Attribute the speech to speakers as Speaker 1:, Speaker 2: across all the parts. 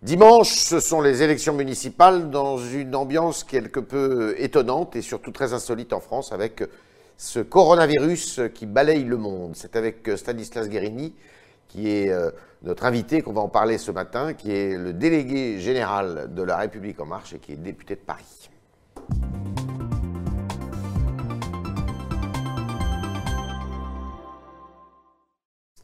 Speaker 1: Dimanche, ce sont les élections municipales dans une ambiance quelque peu étonnante et surtout très insolite en France avec ce coronavirus qui balaye le monde. C'est avec Stanislas Guérini qui est euh, notre invité qu'on va en parler ce matin, qui est le délégué général de la République en marche et qui est député de Paris.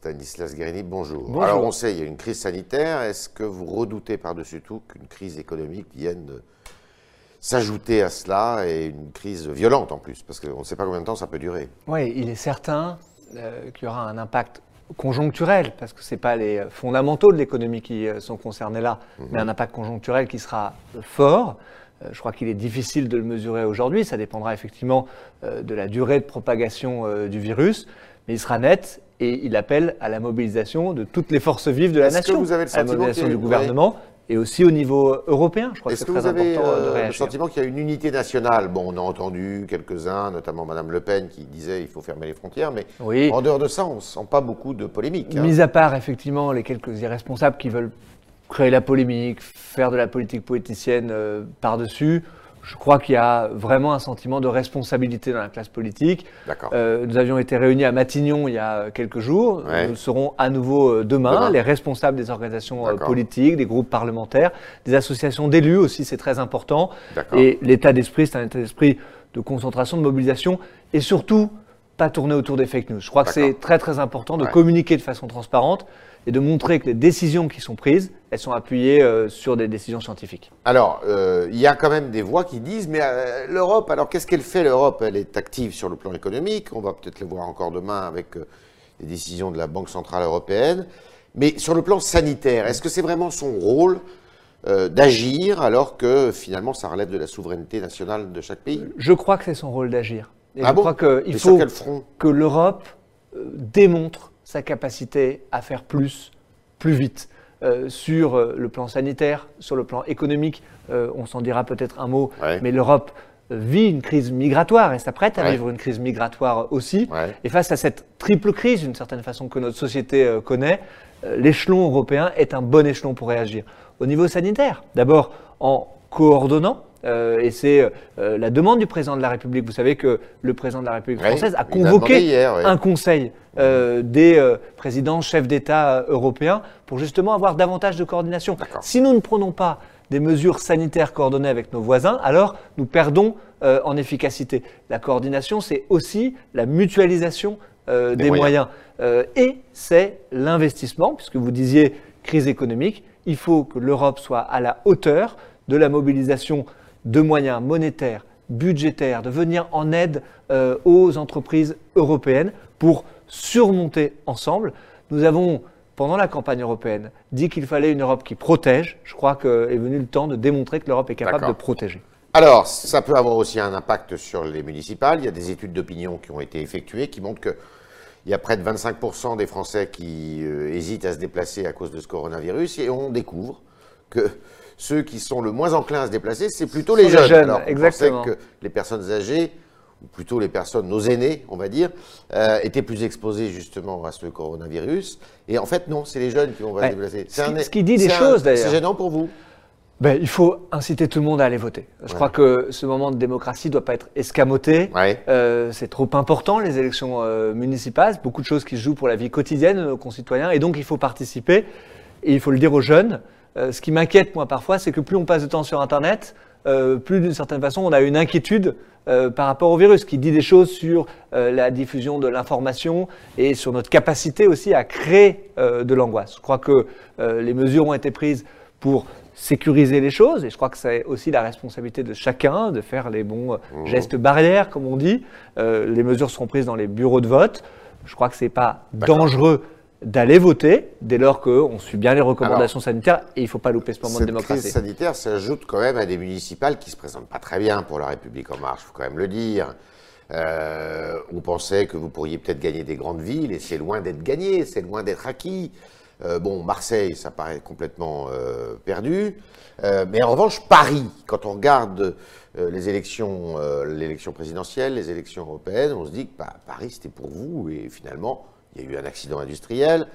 Speaker 1: Stanislas Guérini, bonjour. Alors on sait, il y a une crise sanitaire. Est-ce que vous redoutez par-dessus tout qu'une crise économique vienne s'ajouter à cela et une crise violente en plus? Parce qu'on ne sait pas combien de temps ça peut durer.
Speaker 2: Oui, il est certain euh, qu'il y aura un impact conjoncturel, parce que ce n'est pas les fondamentaux de l'économie qui euh, sont concernés là, mhm. mais un impact conjoncturel qui sera fort. Euh, je crois qu'il est difficile de le mesurer aujourd'hui, ça dépendra effectivement de la durée de propagation du virus, mais il sera net et il appelle à la mobilisation de toutes les forces vives de la nation,
Speaker 1: vous avez le à
Speaker 2: la mobilisation du gouvernement. Et aussi au niveau européen, je crois que c'est très important de
Speaker 1: euh,
Speaker 2: réagir.
Speaker 1: le sentiment qu'il y a une unité nationale? Bon, on a entendu quelques-uns, notamment Mme Le Pen, qui disait qu'il faut fermer les frontières, mais en dehors de ça, on ne sent pas beaucoup de polémique.
Speaker 2: Hein. Mis à part, effectivement, les quelques irresponsables qui veulent créer la polémique, faire de la politique politicienne euh, par-dessus, je crois qu'il y a vraiment un sentiment de responsabilité dans la classe politique. Euh, nous avions été réunis à Matignon il y a quelques jours. Nous serons à nouveau euh, demain, les responsables des organisations euh, politiques, des groupes parlementaires, des associations d'élus aussi, c'est très important. Et l'état d'esprit, c'est un état d'esprit de concentration, de mobilisation et surtout pas tourner autour des fake news. Je crois que c'est très très important de communiquer de façon transparente et de montrer que les décisions qui sont prises, elles sont appuyées euh, sur des décisions scientifiques.
Speaker 1: Alors, euh, il y a quand même des voix qui disent, mais euh, l'Europe, alors qu'est-ce qu'elle fait l'Europe? Elle est active sur le plan économique, on va peut-être le voir encore demain avec les décisions de la Banque Centrale Européenne, mais sur le plan sanitaire, est-ce que c'est vraiment son rôle d'agir alors que finalement ça relève de la souveraineté nationale de chaque pays?
Speaker 2: Je crois que c'est son rôle d'agir.
Speaker 1: Et ah je crois
Speaker 2: qu'il faut que l'Europe démontre sa capacité à faire plus, plus vite. Euh, sur euh, le plan sanitaire, sur le plan économique, euh, on s'en dira peut-être un mot, mais l'Europe vit une crise migratoire et s'apprête à vivre une crise migratoire aussi. Et face à cette triple crise, d'une certaine façon, que notre société connaît, l'échelon européen est un bon échelon pour réagir. Au niveau sanitaire, d'abord en coordonnant euh, et c'est euh, la demande du président de la République. Vous savez que le président de la République française a convoqué un conseil euh, des présidents chefs d'État européens pour justement avoir davantage de coordination. Si nous ne prenons pas des mesures sanitaires coordonnées avec nos voisins, alors nous perdons en efficacité. La coordination, c'est aussi la mutualisation des, moyens. et c'est l'investissement, puisque vous disiez crise économique, il faut que l'Europe soit à la hauteur de la mobilisation de moyens monétaires, budgétaires, de venir en aide euh, aux entreprises européennes pour surmonter ensemble. Nous avons, pendant la campagne européenne, dit qu'il fallait une Europe qui protège. Je crois qu'il est venu le temps de démontrer que l'Europe est capable de protéger.
Speaker 1: Alors, ça peut avoir aussi un impact sur les municipales. Il y a des études d'opinion qui ont été effectuées qui montrent qu'il y a près de 25% des Français qui euh, hésitent à se déplacer à cause de ce coronavirus et on découvre que ceux qui sont le moins enclins à se déplacer, c'est plutôt les jeunes.
Speaker 2: Alors, on exactement.
Speaker 1: que les personnes âgées, ou plutôt les personnes, nos aînés, on va dire, euh, étaient plus exposés justement à ce coronavirus. Et en fait, non, c'est les jeunes qui vont se déplacer.
Speaker 2: Ce, qui dit des choses, d'ailleurs.
Speaker 1: C'est gênant pour vous?
Speaker 2: Ben, il faut inciter tout le monde à aller voter. Je crois que ce moment de démocratie ne doit pas être escamoté. Euh, c'est trop important, les élections euh, municipales. Beaucoup de choses qui se jouent pour la vie quotidienne de nos concitoyens. Et donc, il faut participer. Et il faut le dire aux jeunes. Euh, ce qui m'inquiète, moi, parfois, c'est que plus on passe de temps sur Internet, euh, plus d'une certaine façon, on a une inquiétude euh, par rapport au virus, qui dit des choses sur la diffusion de l'information et sur notre capacité aussi à créer de l'angoisse. Je crois que les mesures ont été prises pour sécuriser les choses, et je crois que c'est aussi la responsabilité de chacun de faire les bons mmh. gestes barrières, comme on dit. les mesures seront prises dans les bureaux de vote. Je crois que ce n'est pas dangereux d'aller voter dès lors qu'on suit bien les recommandations sanitaires et il ne faut pas louper ce moment de démocratie.
Speaker 1: Cette crise sanitaire s'ajoute quand même à des municipales qui ne se présentent pas très bien pour la République en marche, il faut quand même le dire. Euh, on pensait que vous pourriez peut-être gagner des grandes villes et c'est loin d'être gagné, c'est loin d'être acquis. Euh, bon, Marseille, ça paraît complètement euh, perdu. mais en revanche, Paris, quand on regarde les élections, l'élection présidentielle, les élections européennes, on se dit que bah, Paris, c'était pour vous et finalement, il y a eu un accident industriel,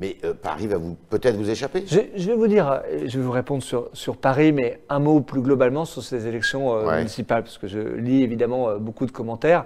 Speaker 1: Mais euh, Paris va vous peut-être vous échapper.
Speaker 2: Je, je vais vous dire, euh, je vais vous répondre sur, sur Paris, mais un mot plus globalement sur ces élections euh,
Speaker 1: Ouais.
Speaker 2: municipales, parce que je lis évidemment euh, beaucoup de commentaires.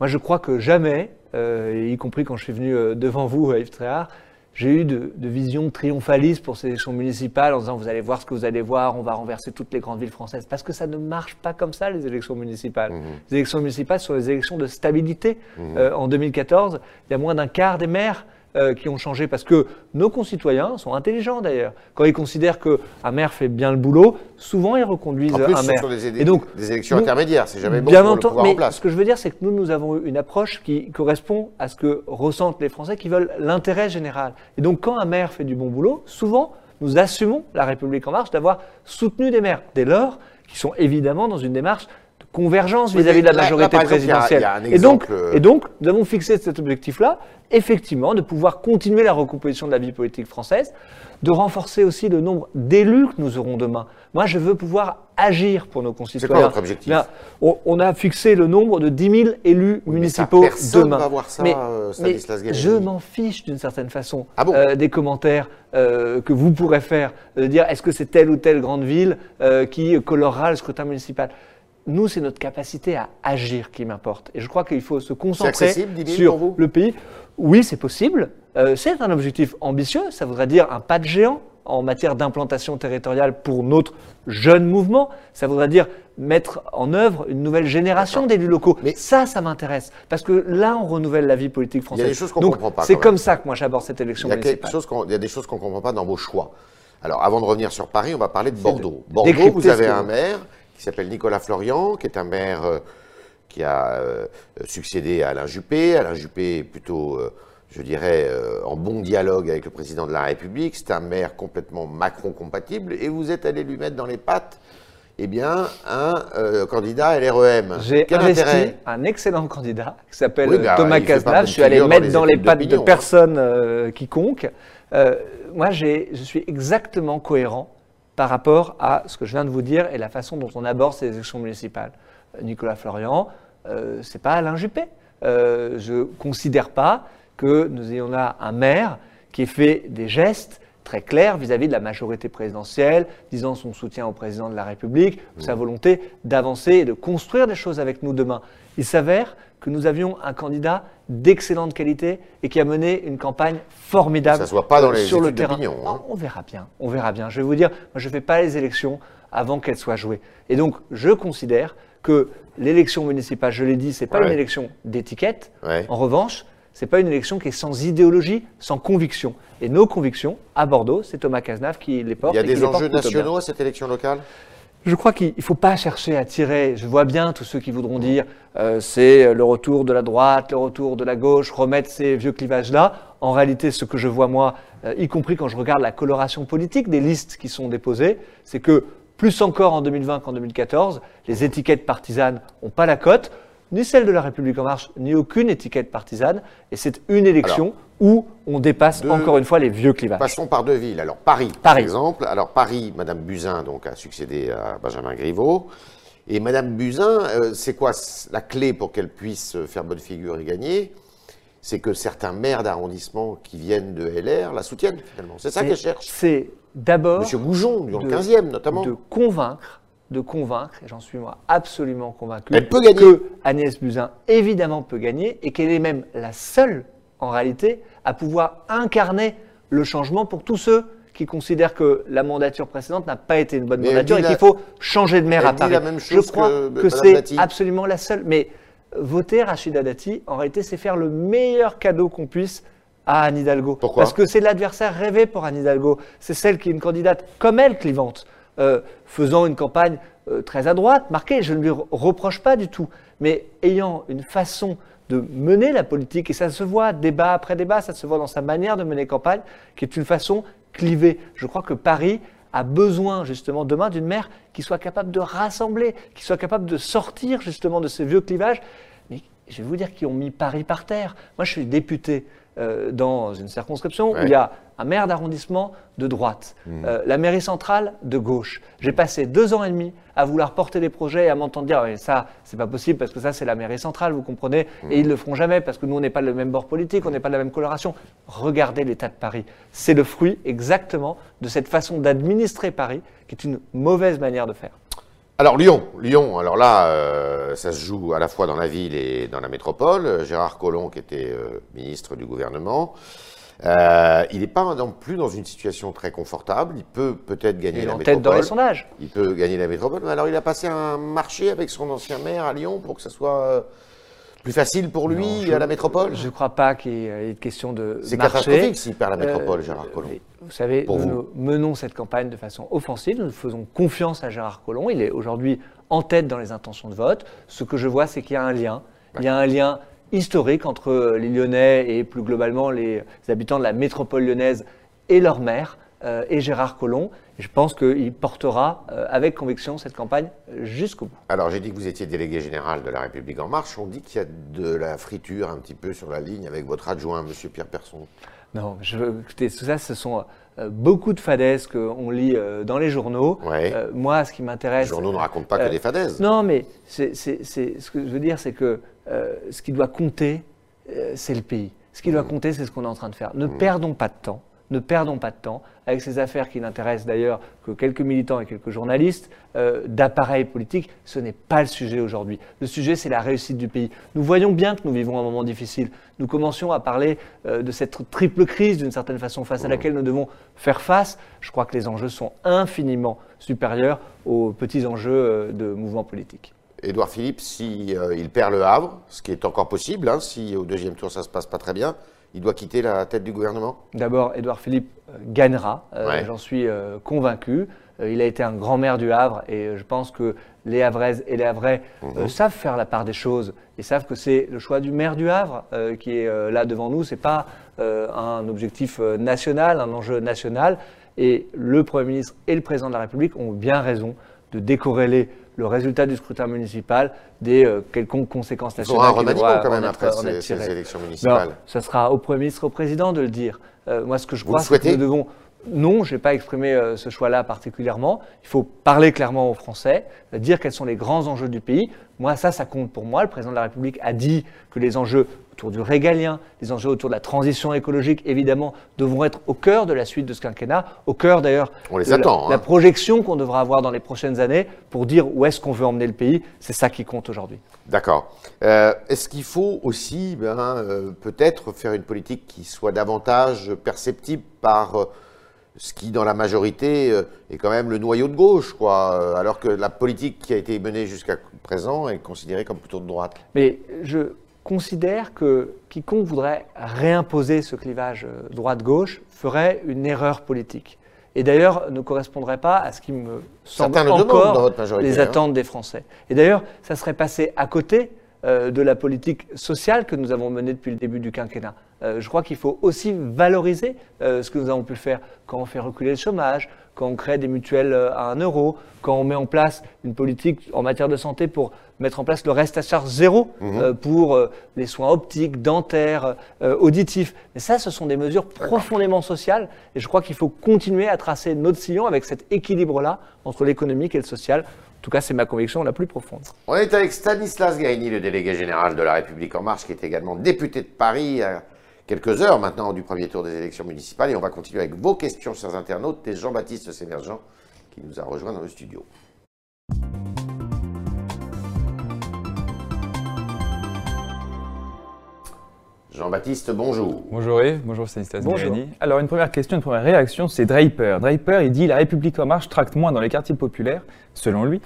Speaker 2: Moi, je crois que jamais, y compris quand je suis venu devant vous, Yves Tréhard, j'ai eu de, de vision triomphaliste pour ces élections municipales en disant vous allez voir ce que vous allez voir, on va renverser toutes les grandes villes françaises. Parce que ça ne marche pas comme ça, les élections municipales. Les élections municipales sont des élections de stabilité. Euh, en 2014, il y a moins d'un quart des maires euh, qui ont changé parce que nos concitoyens sont intelligents d'ailleurs. Quand ils considèrent qu'un maire fait bien le boulot, souvent ils reconduisent
Speaker 1: En plus,
Speaker 2: un maire.
Speaker 1: des,
Speaker 2: Et donc,
Speaker 1: des élections
Speaker 2: nous-
Speaker 1: intermédiaires. C'est jamais bon
Speaker 2: Bien
Speaker 1: pour le en place.
Speaker 2: ce que je veux dire, c'est que nous, nous avons eu une approche qui correspond à ce que ressentent les Français qui veulent l'intérêt général. Et donc, quand un maire fait du bon boulot, souvent, nous assumons, la République En Marche, d'avoir soutenu des maires, dès lors, qui sont évidemment dans une démarche convergence vis-à-vis de la
Speaker 1: là- là,
Speaker 2: majorité
Speaker 1: par exemple, il y a-
Speaker 2: présidentielle.
Speaker 1: il y a un
Speaker 2: et, donc,
Speaker 1: exemple, euh,
Speaker 2: et donc, nous avons fixé cet objectif-là, effectivement, de pouvoir continuer la recomposition de la vie politique française, de renforcer aussi le nombre d'élus que nous aurons demain. Moi, je veux pouvoir agir pour nos concitoyens.
Speaker 1: votre objectif?
Speaker 2: Bien, on, on a fixé le nombre de 10 000 élus
Speaker 1: Oui, mais ça,
Speaker 2: municipaux
Speaker 1: personne
Speaker 2: demain.
Speaker 1: va voir ça,
Speaker 2: mais,
Speaker 1: euh,
Speaker 2: mais je m'en fiche d'une certaine façon
Speaker 1: Ah bon?
Speaker 2: euh, des commentaires euh, que vous pourrez faire, de dire est-ce que c'est telle ou telle grande ville qui colorera le scrutin municipal? Nous, c'est notre capacité à agir qui m'importe. Et je crois qu'il faut se concentrer
Speaker 1: accessible, 10 000
Speaker 2: sur
Speaker 1: pour vous
Speaker 2: le pays. Oui, c'est possible. Euh, c'est un objectif ambitieux. Ça voudrait dire un pas de géant en matière d'implantation territoriale pour notre jeune mouvement. Ça voudrait dire mettre en œuvre une nouvelle génération d'élus locaux.
Speaker 1: Mais-
Speaker 2: ça, ça m'intéresse. Parce que là, on renouvelle la vie politique française.
Speaker 1: des choses qu'on
Speaker 2: Donc,
Speaker 1: comprend pas,
Speaker 2: C'est comme ça que moi, j'aborde cette élection
Speaker 1: Il y, a
Speaker 2: municipale.
Speaker 1: il y a des choses qu'on ne comprend pas dans vos choix. Alors, avant de revenir sur Paris, on va parler de
Speaker 2: de
Speaker 1: Bordeaux. Bordeaux, vous avez un maire qui s'appelle Nicolas Florian, qui est un maire euh, qui a euh, succédé à Alain Juppé. Alain Juppé est plutôt, euh, je dirais, en bon dialogue avec le président de la République. C'est un maire complètement Macron-compatible. Et vous êtes allé lui mettre dans les pattes eh bien, un euh, candidat LREM.
Speaker 2: J'ai investi un excellent candidat qui s'appelle
Speaker 1: Oui, alors,
Speaker 2: Thomas Cazenave. Je suis allé
Speaker 1: dans
Speaker 2: mettre
Speaker 1: les
Speaker 2: dans les pattes de
Speaker 1: hein.
Speaker 2: personne euh, quiconque. Euh, moi, je suis exactement cohérent par rapport à ce que je viens de vous dire et la façon dont on aborde ces élections municipales. Euh, Nicolas Florian, euh, c'est pas Alain Juppé. Euh, je considère pas que nous ayons là un maire qui ait fait des gestes très clairs vis-à-vis de la majorité présidentielle, disant son soutien au président de la République, sa volonté d'avancer et de construire des choses avec nous demain. Il s'avère que nous avions un candidat d'excellente qualité et qui a mené une campagne formidable
Speaker 1: Ça se voit pas dans les
Speaker 2: sur le terrain.
Speaker 1: hein.
Speaker 2: On verra bien, on verra bien. Je vais vous dire, moi je ne fais pas les élections avant qu'elles soient jouées. Et donc je considère que l'élection municipale, je l'ai dit, c'est pas
Speaker 1: Ouais.
Speaker 2: une élection d'étiquette.
Speaker 1: Ouais.
Speaker 2: En revanche, c'est pas une élection qui est sans idéologie, sans conviction. Et nos convictions, à Bordeaux, c'est Thomas Cazenave qui les porte.
Speaker 1: Il y a des
Speaker 2: les
Speaker 1: enjeux nationaux à cette élection locale?
Speaker 2: Je crois qu'il ne faut pas chercher à tirer. Je vois bien tous ceux qui voudront dire euh, c'est le retour de la droite, le retour de la gauche, remettre ces vieux clivages-là. En réalité, ce que je vois moi, euh, y compris quand je regarde la coloration politique des listes qui sont déposées, c'est que plus encore en 2020 qu'en 2014, les étiquettes partisanes n'ont pas la cote, ni celle de la République en marche, ni aucune étiquette partisane. Et c'est une élection où on dépasse
Speaker 1: de-
Speaker 2: encore une fois les vieux clivages.
Speaker 1: Passons par deux villes. Alors Paris, par exemple. Alors Paris, Madame Buzyn donc a succédé à Benjamin Griveaux. Et Madame Buzyn, euh, c'est quoi la clé pour qu'elle puisse euh, faire bonne figure et gagner? C'est que certains maires d'arrondissement qui viennent de LR la soutiennent finalement. C'est ça qu'elle cherche.
Speaker 2: C'est d'abord
Speaker 1: Monsieur Goujon, dans le
Speaker 2: de-
Speaker 1: 15e notamment.
Speaker 2: de convaincre, de convaincre, et j'en suis moi absolument convaincu,
Speaker 1: Elle peut gagner.
Speaker 2: que Agnès Buzyn évidemment peut gagner et qu'elle est même la seule en réalité à pouvoir incarner le changement pour tous ceux qui considèrent que la mandature précédente n'a pas été une bonne
Speaker 1: Mais
Speaker 2: mandature et qu'il faut changer de maire à Paris.
Speaker 1: la même
Speaker 2: Je crois
Speaker 1: que
Speaker 2: que, c'est absolument la seule. Mais voter Rachida Dati, en réalité, c'est faire le meilleur cadeau qu'on puisse à Anne Hidalgo.
Speaker 1: Pourquoi?
Speaker 2: Parce que c'est l'adversaire rêvé pour Anne Hidalgo. C'est celle qui est une candidate comme elle, clivante, euh, faisant une campagne euh, très à droite, marquée. Je ne lui re- reproche pas du tout. Mais ayant une façon de mener la politique, et ça se voit débat après débat, ça se voit dans sa manière de mener campagne, qui est une façon clivée. Je crois que Paris a besoin justement demain d'une maire qui soit capable de rassembler, qui soit capable de sortir justement de ces vieux clivages, mais je vais vous dire qui ont mis Paris par terre. Moi, je suis député euh, dans une circonscription où il y a un maire d'arrondissement de droite, euh, la mairie centrale de gauche. J'ai passé deux ans et demi à vouloir porter des projets et à m'entendre dire ça, ça, c'est pas possible parce que ça, c'est la mairie centrale, vous comprenez, et ils le feront jamais parce que nous, on n'est pas le même bord politique, on n'est pas de la même coloration. Regardez l'état de Paris. C'est le fruit exactement de cette façon d'administrer Paris qui est une mauvaise manière de faire.
Speaker 1: Alors Lyon, Lyon, alors là, euh, ça se joue à la fois dans la ville et dans la métropole. Gérard Collomb, qui était euh, ministre du gouvernement, euh, il n'est pas non plus dans une situation très confortable. Il peut peut-être gagner
Speaker 2: Il est
Speaker 1: la
Speaker 2: en
Speaker 1: métropole.
Speaker 2: tête dans les sondages.
Speaker 1: Il peut gagner la métropole. Mais alors il a passé un marché avec son ancien maire à Lyon pour que ça soit euh, plus facile pour lui
Speaker 2: Non, je-
Speaker 1: à la métropole?
Speaker 2: Je ne crois pas qu'il y ait de question de
Speaker 1: C'est catastrophique s'il perd la métropole,
Speaker 2: Euh,
Speaker 1: Gérard Collomb.
Speaker 2: Vous savez,
Speaker 1: Pour
Speaker 2: nous,
Speaker 1: vous.
Speaker 2: nous menons cette campagne de façon offensive. Nous faisons confiance à Gérard Collomb. Il est aujourd'hui en tête dans les intentions de vote. Ce que je vois, c'est qu'il y a un lien. Il y a un lien historique entre les Lyonnais et plus globalement les habitants de la métropole lyonnaise et leur maire euh, et Gérard Collomb. Je pense qu'il portera euh, avec conviction cette campagne jusqu'au bout.
Speaker 1: Alors j'ai dit que vous étiez délégué général de la République en marche. On dit qu'il y a de la friture un petit peu sur la ligne avec votre adjoint, Monsieur Pierre Persson.
Speaker 2: Non, je, écoutez, tout ça, ce sont euh, beaucoup de fadaises qu'on lit dans les journaux.
Speaker 1: Ouais.
Speaker 2: Euh, moi, ce qui
Speaker 1: Les
Speaker 2: m'intéresse.
Speaker 1: journaux ne racontent pas que
Speaker 2: euh,
Speaker 1: des fadaises.
Speaker 2: Non, mais c'est- ce que je veux dire, c'est que euh, ce qui doit compter, euh, c'est le pays. Ce qui doit
Speaker 1: Mmh.
Speaker 2: compter, c'est ce qu'on est en train de faire. Ne perdons pas de temps. Ne perdons pas de temps avec ces affaires qui n'intéressent d'ailleurs que quelques militants et quelques journalistes euh, d'appareils politiques. Ce n'est pas le sujet aujourd'hui. Le sujet, c'est la réussite du pays. Nous voyons bien que nous vivons un moment difficile. Nous commencions à parler euh, de cette triple crise d'une certaine façon face à laquelle nous devons faire face. Je crois que les enjeux sont infiniment supérieurs aux petits enjeux de mouvements politiques.
Speaker 1: Édouard Philippe, si euh, il perd le Havre, ce qui est encore possible, hein, si au deuxième tour ça se passe pas très bien, il doit quitter la tête du gouvernement.
Speaker 2: D'abord, Édouard Philippe euh, gagnera, euh,
Speaker 1: Ouais.
Speaker 2: j'en suis euh, convaincu. Il a été un grand maire du Havre et je pense que les Havraises et les Havrais euh, savent faire la part des choses et savent que c'est le choix du maire du Havre qui est là devant nous. Ce n'est pas un objectif national, un enjeu national. Et le Premier ministre et le Président de la République ont bien raison de décorréler le résultat du scrutin municipal des euh, quelconques conséquences
Speaker 1: Il faudra un
Speaker 2: nationales. qui
Speaker 1: remaniement
Speaker 2: devraient
Speaker 1: quand même après ces, élections
Speaker 2: Non,
Speaker 1: municipales.
Speaker 2: ça sera au Premier ministre, au Président de le dire. Euh, moi, ce que je
Speaker 1: Vous
Speaker 2: crois, c'est que nous devons. Non, je n'ai pas exprimé euh, ce choix-là particulièrement. Il faut parler clairement aux Français, euh, dire quels sont les grands enjeux du pays. Moi, ça, ça compte pour moi. Le président de la République a dit que les enjeux autour du régalien, les enjeux autour de la transition écologique, évidemment, devront être au cœur de la suite de ce quinquennat, au cœur d'ailleurs
Speaker 1: On les
Speaker 2: de la-
Speaker 1: attend, hein.
Speaker 2: la projection qu'on devra avoir dans les prochaines années pour dire où est-ce qu'on veut emmener le pays. C'est ça qui compte aujourd'hui.
Speaker 1: D'accord. Euh, Est-ce qu'il faut aussi ben, euh, peut-être faire une politique qui soit davantage perceptible par ce qui, dans la majorité, euh, est quand même le noyau de gauche, quoi, euh, alors que la politique qui a été menée jusqu'à présent est considérée comme plutôt de droite
Speaker 2: Mais je considère que quiconque voudrait réimposer ce clivage euh, droite-gauche ferait une erreur politique. Et d'ailleurs ne correspondrait pas à ce qui me semble
Speaker 1: Certains
Speaker 2: encore
Speaker 1: dans votre majorité,
Speaker 2: les
Speaker 1: hein.
Speaker 2: attentes des Français. Et d'ailleurs, ça serait passé à côté euh, de la politique sociale que nous avons menée depuis le début du quinquennat. Euh, je crois qu'il faut aussi valoriser euh, ce que nous avons pu faire quand on fait reculer le chômage, quand on crée des mutuelles euh, à un euro, quand on met en place une politique en matière de santé pour mettre en place le reste à charge zéro euh, pour euh, les soins optiques, dentaires, euh, auditifs. Mais ça, ce sont des mesures profondément sociales et je crois qu'il faut continuer à tracer notre sillon avec cet équilibre-là entre l'économique et le social. En tout cas, c'est ma conviction la plus profonde.
Speaker 1: On est avec Stanislas Gaïni, le délégué général de la République En Marche, qui est également député de Paris quelques heures maintenant du premier tour des élections municipales. Et on va continuer avec vos questions, chers internautes, et Jean-Baptiste Sémergent, qui nous a rejoint dans le studio. Jean-Baptiste, bonjour.
Speaker 3: Bonjour Yves, bonjour Stanislas
Speaker 2: Bonjour.
Speaker 3: Alors une première question, une première réaction, c'est Draper. Draper, il dit la République en marche tracte moins dans les quartiers populaires, selon lui.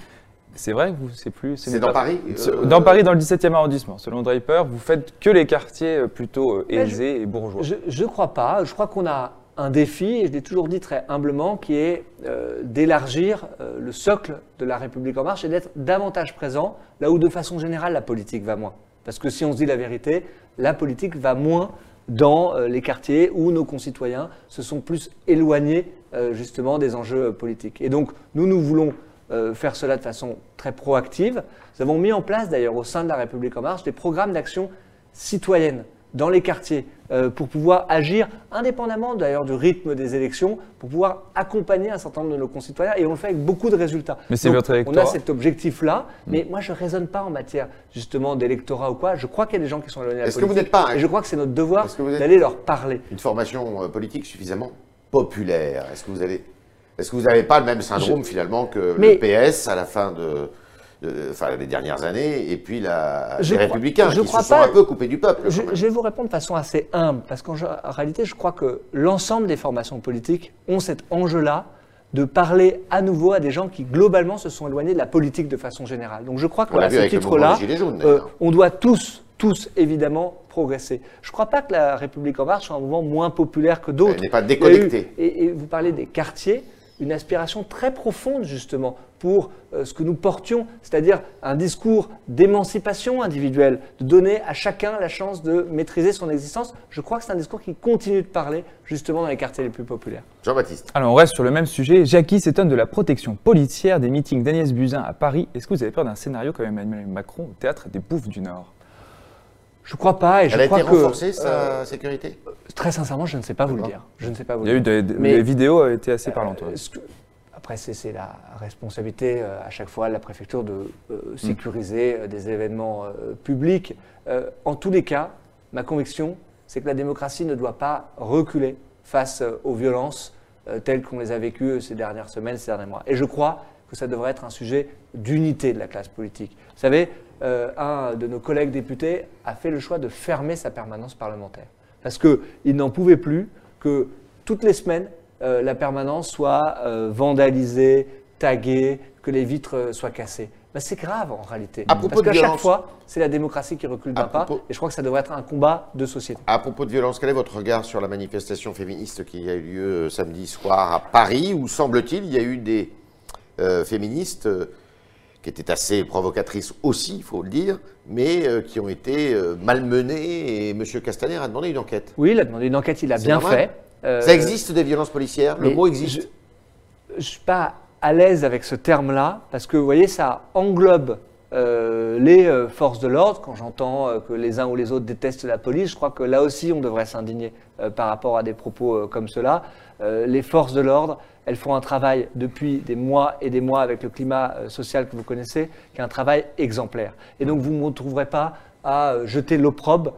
Speaker 3: C'est vrai vous c'est plus
Speaker 1: C'est dans Paris euh,
Speaker 3: Dans Paris, dans le 17e arrondissement. Selon Draper, vous faites que les quartiers euh, plutôt euh,
Speaker 2: je-
Speaker 3: aisés et bourgeois.
Speaker 2: Je ne crois pas. Je crois qu'on a un défi, et je l'ai toujours dit très humblement, qui est euh, d'élargir euh, le socle de la République en marche et d'être davantage présent là où de façon générale la politique va moins. Parce que si on se dit la vérité, la politique va moins dans euh, les quartiers où nos concitoyens se sont plus éloignés euh, justement des enjeux euh, politiques. Et donc nous, nous voulons euh, faire cela de façon très proactive. Nous avons mis en place d'ailleurs au sein de la République en marche des programmes d'action citoyenne dans les quartiers euh, pour pouvoir agir, indépendamment d'ailleurs du rythme des élections, pour pouvoir accompagner un certain nombre de nos concitoyens. Et on le fait avec beaucoup de résultats.
Speaker 3: Mais c'est votre
Speaker 2: On a
Speaker 3: électorat.
Speaker 2: cet objectif-là, mais moi je ne raisonne pas en matière justement d'électorat ou quoi. Je crois qu'il y a des gens qui sont éloignés
Speaker 1: Est-ce que vous n'êtes pas un-
Speaker 2: Et je crois que c'est notre devoir d'aller leur parler.
Speaker 1: Une formation euh, politique suffisamment populaire? Est-ce que vous avez, est-ce que vous n'avez pas le même syndrome finalement que
Speaker 2: Mais-
Speaker 1: le PS à la fin de, de- enfin, des dernières années et puis la,
Speaker 2: Je
Speaker 1: les
Speaker 2: crois-
Speaker 1: Républicains
Speaker 2: je
Speaker 1: qui
Speaker 2: crois
Speaker 1: se sont
Speaker 2: pas-
Speaker 1: un peu coupés du peuple.
Speaker 2: Je, vais vous répondre de façon assez humble, parce qu'en en réalité, je crois que l'ensemble des formations politiques ont cet enjeu-là de parler à nouveau à des gens qui globalement se sont éloignés de la politique de façon générale. Donc je crois qu'à
Speaker 1: vu
Speaker 2: ce titre-là, euh, on doit tous, tous évidemment progresser. Je ne crois pas que la République en marche soit un mouvement moins populaire que d'autres.
Speaker 1: Elle n'est pas
Speaker 2: eu-
Speaker 1: déconnectée.
Speaker 2: et, et vous parlez des quartiers, une aspiration très profonde justement pour euh, ce que nous portions, c'est-à-dire un discours d'émancipation individuelle, de donner à chacun la chance de maîtriser son existence. Je crois que c'est un discours qui continue de parler justement dans les quartiers les plus populaires.
Speaker 1: Jean-Baptiste.
Speaker 3: Alors on reste sur le même sujet. Jackie s'étonne de la protection policière des meetings d'Agnès Buzyn à Paris. Est-ce que vous avez peur d'un scénario comme Emmanuel Macron au théâtre des Bouffes du Nord?
Speaker 2: Je crois pas, et je
Speaker 1: Elle a
Speaker 2: crois
Speaker 1: été
Speaker 2: que
Speaker 1: renforcée, sa
Speaker 2: euh,
Speaker 1: sécurité
Speaker 2: très sincèrement, je ne sais pas vous le dire. Je ne sais pas vous
Speaker 3: Il y a
Speaker 2: le
Speaker 3: eu
Speaker 2: dire.
Speaker 3: des, des-
Speaker 2: Mais-
Speaker 3: les vidéos ont été assez parlantes. ouais.
Speaker 2: Euh, ce que- Après, c'est la responsabilité euh, à chaque fois de la préfecture de euh, sécuriser euh, des événements euh, publics. Euh, en tous les cas, ma conviction, c'est que la démocratie ne doit pas reculer face euh, aux violences euh, telles qu'on les a vécues euh, ces dernières semaines, ces derniers mois. Et je crois que ça devrait être un sujet d'unité de la classe politique. Vous savez, euh, un de nos collègues députés a fait le choix de fermer sa permanence parlementaire parce qu'il n'en pouvait plus que toutes les semaines, euh, la permanence soit euh, vandalisée, taguée, que les vitres soient cassées. Ben, c'est grave en réalité.
Speaker 1: À propos
Speaker 2: Parce qu'à chaque fois, c'est la démocratie qui recule d'un pas.
Speaker 1: propos-
Speaker 2: Et je crois que ça devrait être un combat de société.
Speaker 1: À propos de violence, quel est votre regard sur la manifestation féministe qui a eu lieu samedi soir à Paris, où semble-t-il, il y a eu des euh, féministes qui étaient assez provocatrices aussi, il faut le dire, mais euh, qui ont été euh, malmenées et M. Castaner a demandé une enquête.
Speaker 2: Oui, il a demandé une enquête, il a bien
Speaker 1: normal.
Speaker 2: fait. Euh,
Speaker 1: Ça existe des violences policières? Le mot existe
Speaker 2: Je ne suis pas à l'aise avec ce terme-là, parce que vous voyez, ça englobe euh, les euh, forces de l'ordre. Quand j'entends euh, que les uns ou les autres détestent la police, je crois que là aussi, on devrait s'indigner euh, par rapport à des propos euh, comme cela. Les forces de l'ordre, elles font un travail depuis des mois et des mois avec le climat social que vous connaissez, qui est un travail exemplaire. Et donc, vous ne me trouverez pas à jeter l'opprobre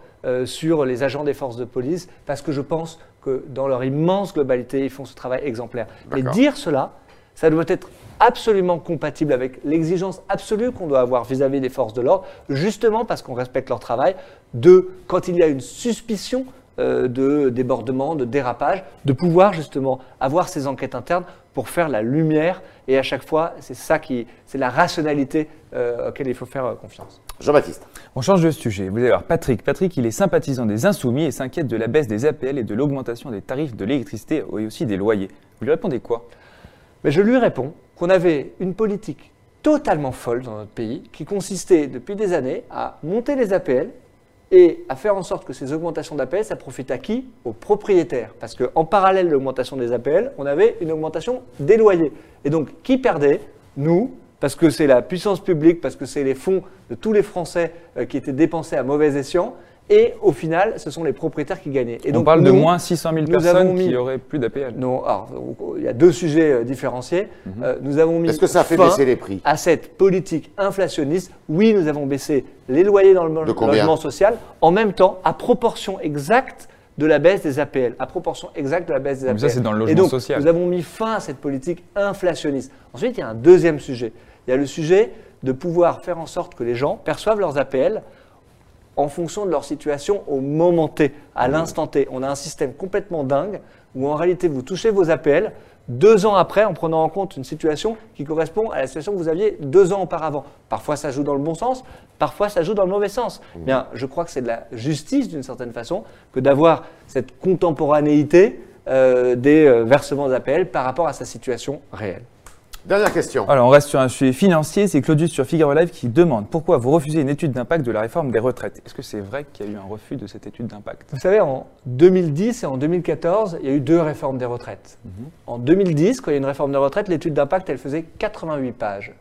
Speaker 2: sur les agents des forces de police, parce que je pense que dans leur immense globalité, ils font ce travail exemplaire. Mais
Speaker 1: D'accord.
Speaker 2: dire cela, ça doit être absolument compatible avec l'exigence absolue qu'on doit avoir vis-à-vis des forces de l'ordre, justement parce qu'on respecte leur travail, de, quand il y a une suspicion euh, de débordement, de dérapage, de pouvoir justement avoir ces enquêtes internes pour faire la lumière. Et à chaque fois, c'est ça qui, c'est la rationalité euh, auquel il faut faire euh, confiance.
Speaker 1: Jean-Baptiste.
Speaker 3: On change de sujet. Vous allez voir Patrick. Patrick, il est sympathisant des insoumis et s'inquiète de la baisse des APL et de l'augmentation des tarifs de l'électricité et aussi des loyers. Vous lui répondez quoi?
Speaker 2: Mais je lui réponds qu'on avait une politique totalement folle dans notre pays qui consistait depuis des années à monter les APL et à faire en sorte que ces augmentations d'APL, ça profite à qui? Aux propriétaires. Parce qu'en parallèle de l'augmentation des APL, on avait une augmentation des loyers. Et donc, qui perdait? Nous, parce que c'est la puissance publique, parce que c'est les fonds de tous les Français euh, qui étaient dépensés à mauvais escient. Et au final, ce sont les propriétaires qui gagnaient. Et
Speaker 3: On
Speaker 2: donc,
Speaker 3: parle de moins 600 000
Speaker 2: nous
Speaker 3: personnes qui auraient plus d'APL.
Speaker 2: non, alors, il y a deux sujets euh, différenciés. Euh, nous avons mis
Speaker 1: Est-ce que ça a fait
Speaker 2: fin
Speaker 1: baisser les prix
Speaker 2: à cette politique inflationniste. Oui, nous avons baissé les loyers dans le logement social, en même temps, à proportion exacte de la baisse des APL, à proportion exacte de la baisse des
Speaker 3: Mais
Speaker 2: APL.
Speaker 3: ça, c'est dans le
Speaker 2: Et
Speaker 3: logement
Speaker 2: donc,
Speaker 3: social.
Speaker 2: nous avons mis fin à cette politique inflationniste. Ensuite, il y a un deuxième sujet. Il y a le sujet de pouvoir faire en sorte que les gens perçoivent leurs APL en fonction de leur situation au moment T, à l'instant T. On a un système complètement dingue où en réalité vous touchez vos APL deux ans après en prenant en compte une situation qui correspond à la situation que vous aviez deux ans auparavant. Parfois ça joue dans le bon sens, parfois ça joue dans le mauvais sens. Bien, je crois que c'est de la justice d'une certaine façon que d'avoir cette contemporanéité euh, des euh, versements d'APL par rapport à sa situation réelle.
Speaker 1: Dernière question.
Speaker 3: Alors, on reste sur un sujet financier. C'est Claudius sur Figaro Live qui demande pourquoi vous refusez une étude d'impact de la réforme des retraites? Est-ce que c'est vrai qu'il y a eu un refus de cette étude d'impact?
Speaker 2: Vous savez, en 2010 et en 2014, il y a eu deux réformes des retraites. En 2010, quand il y a eu une réforme des retraites, l'étude d'impact, elle faisait 88 pages.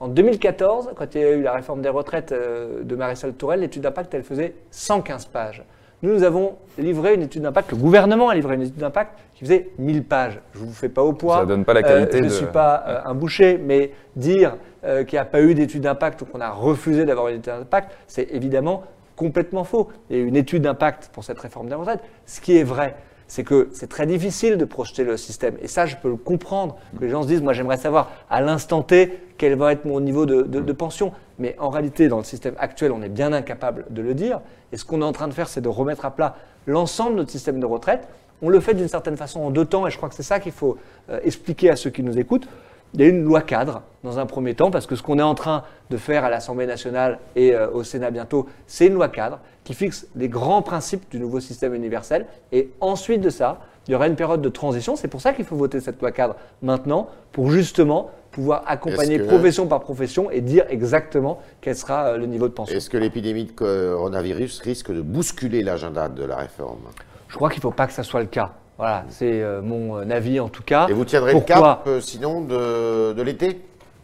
Speaker 2: En 2014, quand il y a eu la réforme des retraites euh, de Marisol Tourelle, l'étude d'impact, elle faisait 115 pages. Nous, nous avons livré une étude d'impact, le gouvernement a livré une étude d'impact qui faisait 1000 pages. Je ne vous fais pas au poids.
Speaker 3: Ça donne pas la
Speaker 2: Euh,
Speaker 3: qualité
Speaker 2: je ne
Speaker 3: de-
Speaker 2: suis pas euh, un boucher, mais dire euh, qu'il n'y a pas eu d'étude d'impact ou qu'on a refusé d'avoir une étude d'impact, c'est évidemment complètement faux. Il y a eu une étude d'impact pour cette réforme des retraites. Ce qui est vrai, c'est que c'est très difficile de projeter le système. Et ça, je peux le comprendre, que les gens se disent, moi j'aimerais savoir à l'instant T quel va être mon niveau de, de- de pension. Mais en réalité, dans le système actuel, on est bien incapable de le dire. Et ce qu'on est en train de faire, c'est de remettre à plat l'ensemble de notre système de retraite. On le fait d'une certaine façon en deux temps, et je crois que c'est ça qu'il faut euh, expliquer à ceux qui nous écoutent. Il y a une loi cadre dans un premier temps, parce que ce qu'on est en train de faire à l'Assemblée nationale et euh, au Sénat bientôt, c'est une loi cadre qui fixe les grands principes du nouveau système universel. Et ensuite de ça, il y aura une période de transition. C'est pour ça qu'il faut voter cette loi cadre maintenant, pour justement pouvoir accompagner
Speaker 1: que-
Speaker 2: profession par profession et dire exactement quel sera euh, le niveau de pension.
Speaker 1: Est-ce que l'épidémie de coronavirus risque de bousculer l'agenda de la réforme?
Speaker 2: Je crois qu'il ne faut pas que ça soit le cas. Voilà, c'est euh, mon euh, avis en tout cas.
Speaker 1: Et vous tiendrez
Speaker 2: Pourquoi
Speaker 1: le cap, euh, sinon, de, de l'été?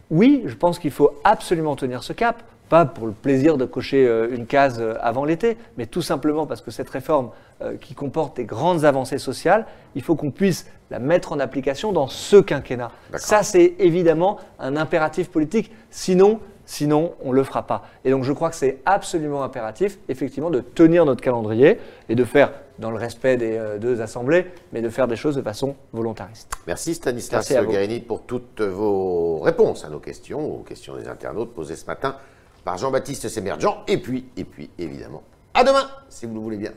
Speaker 2: Oui, je pense qu'il faut absolument tenir ce cap. Pas pour le plaisir de cocher une case avant l'été, mais tout simplement parce que cette réforme euh, qui comporte des grandes avancées sociales, il faut qu'on puisse la mettre en application dans ce quinquennat. Ça, c'est évidemment un impératif politique. Sinon, sinon, on ne le fera pas. Et donc, je crois que c'est absolument impératif, effectivement, de tenir notre calendrier et de faire, dans le respect des euh, deux assemblées, mais de faire des choses de façon volontariste.
Speaker 1: Merci Stanislas
Speaker 2: Merci.
Speaker 1: Guérini pour toutes vos réponses à nos questions, aux questions des internautes posées ce matin par Jean-Baptiste Sémergent. Et puis, et puis, évidemment, à demain, si vous le voulez bien.